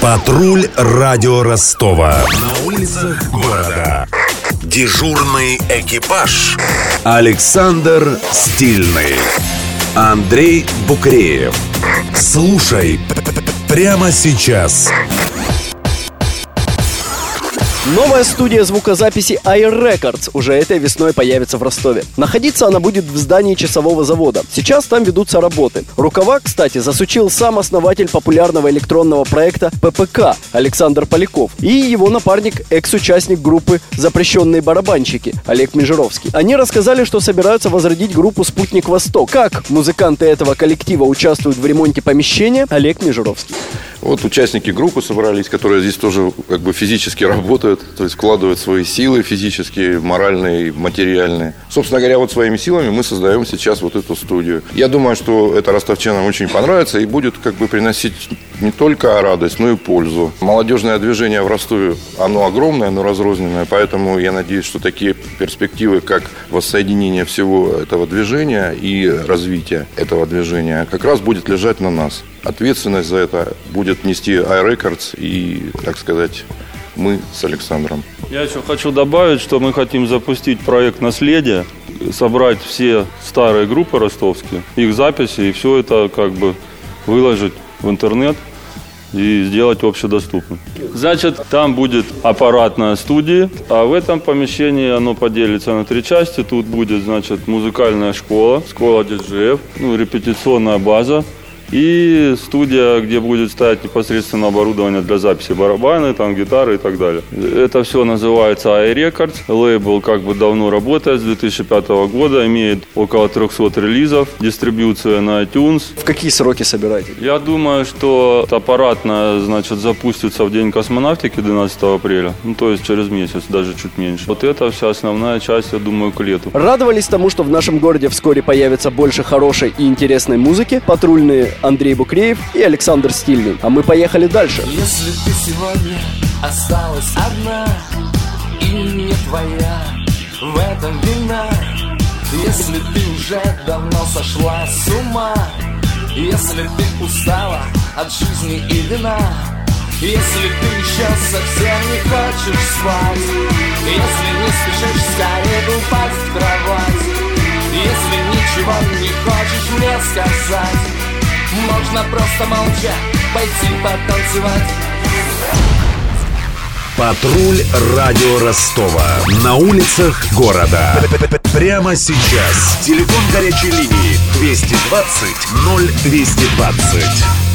Патруль радио Ростова. На улицах города. Дежурный экипаж. Александр Стильный. Андрей Букреев. Слушай прямо сейчас. Новая студия звукозаписи Air Records уже этой весной появится в Ростове. Находиться она будет в здании часового завода. Сейчас там ведутся работы. Рукава, кстати, засучил сам основатель популярного электронного проекта ППК Александр Поляков и его напарник, экс-участник группы «Запрещенные барабанщики» Олег Межеровский. Они рассказали, что собираются возродить группу «Спутник Восток». Как музыканты этого коллектива участвуют в ремонте помещения, Олег Межеровский. Вот участники группы собрались, которые здесь тоже как бы физически работают, то есть вкладывают свои силы физические, моральные, материальные. Собственно говоря, вот своими силами мы создаем сейчас вот эту студию. Я думаю, что это ростовчанам очень понравится и будет как бы приносить не только радость, но и пользу. Молодежное движение в Ростове, оно огромное, оно разрозненное, поэтому я надеюсь, что такие перспективы, как воссоединение всего этого движения и развитие этого движения, как раз будет лежать на нас. Ответственность за это будет нести iRecords и, так сказать, мы с Александром. Я еще хочу добавить, что мы хотим запустить проект «Наследие», собрать все старые группы ростовские, их записи, и все это как бы выложить в интернет и сделать общедоступным. Значит, там будет аппаратная студия, а в этом помещении оно поделится на три части. Тут будет, значит, музыкальная школа, школа диджеев, ну, репетиционная база, и студия, где будет стоять непосредственно оборудование для записи барабаны, там гитары и так далее. Это все называется iRecords. Лейбл как бы давно работает, с 2005 года, имеет около 300 релизов, дистрибьюция на iTunes. В какие сроки собираете? Я думаю, что аппаратно, значит, запустится в день космонавтики 12 апреля, ну, то есть через месяц, даже чуть меньше. Вот это вся основная часть, я думаю, к лету. Радовались тому, что в нашем городе вскоре появится больше хорошей и интересной музыки. Патрульные Андрей Букреев и Александр Стильный. А мы поехали дальше. Если ты сегодня осталась одна и не твоя в этом вина, если ты уже давно сошла с ума, если ты устала от жизни и вина, если ты еще совсем не хочешь спать, если не спешишь скорее упасть в просто молча пойти потанцевать Патруль радио Ростова. На улицах города. Прямо сейчас. Телефон горячей линии 220 0220.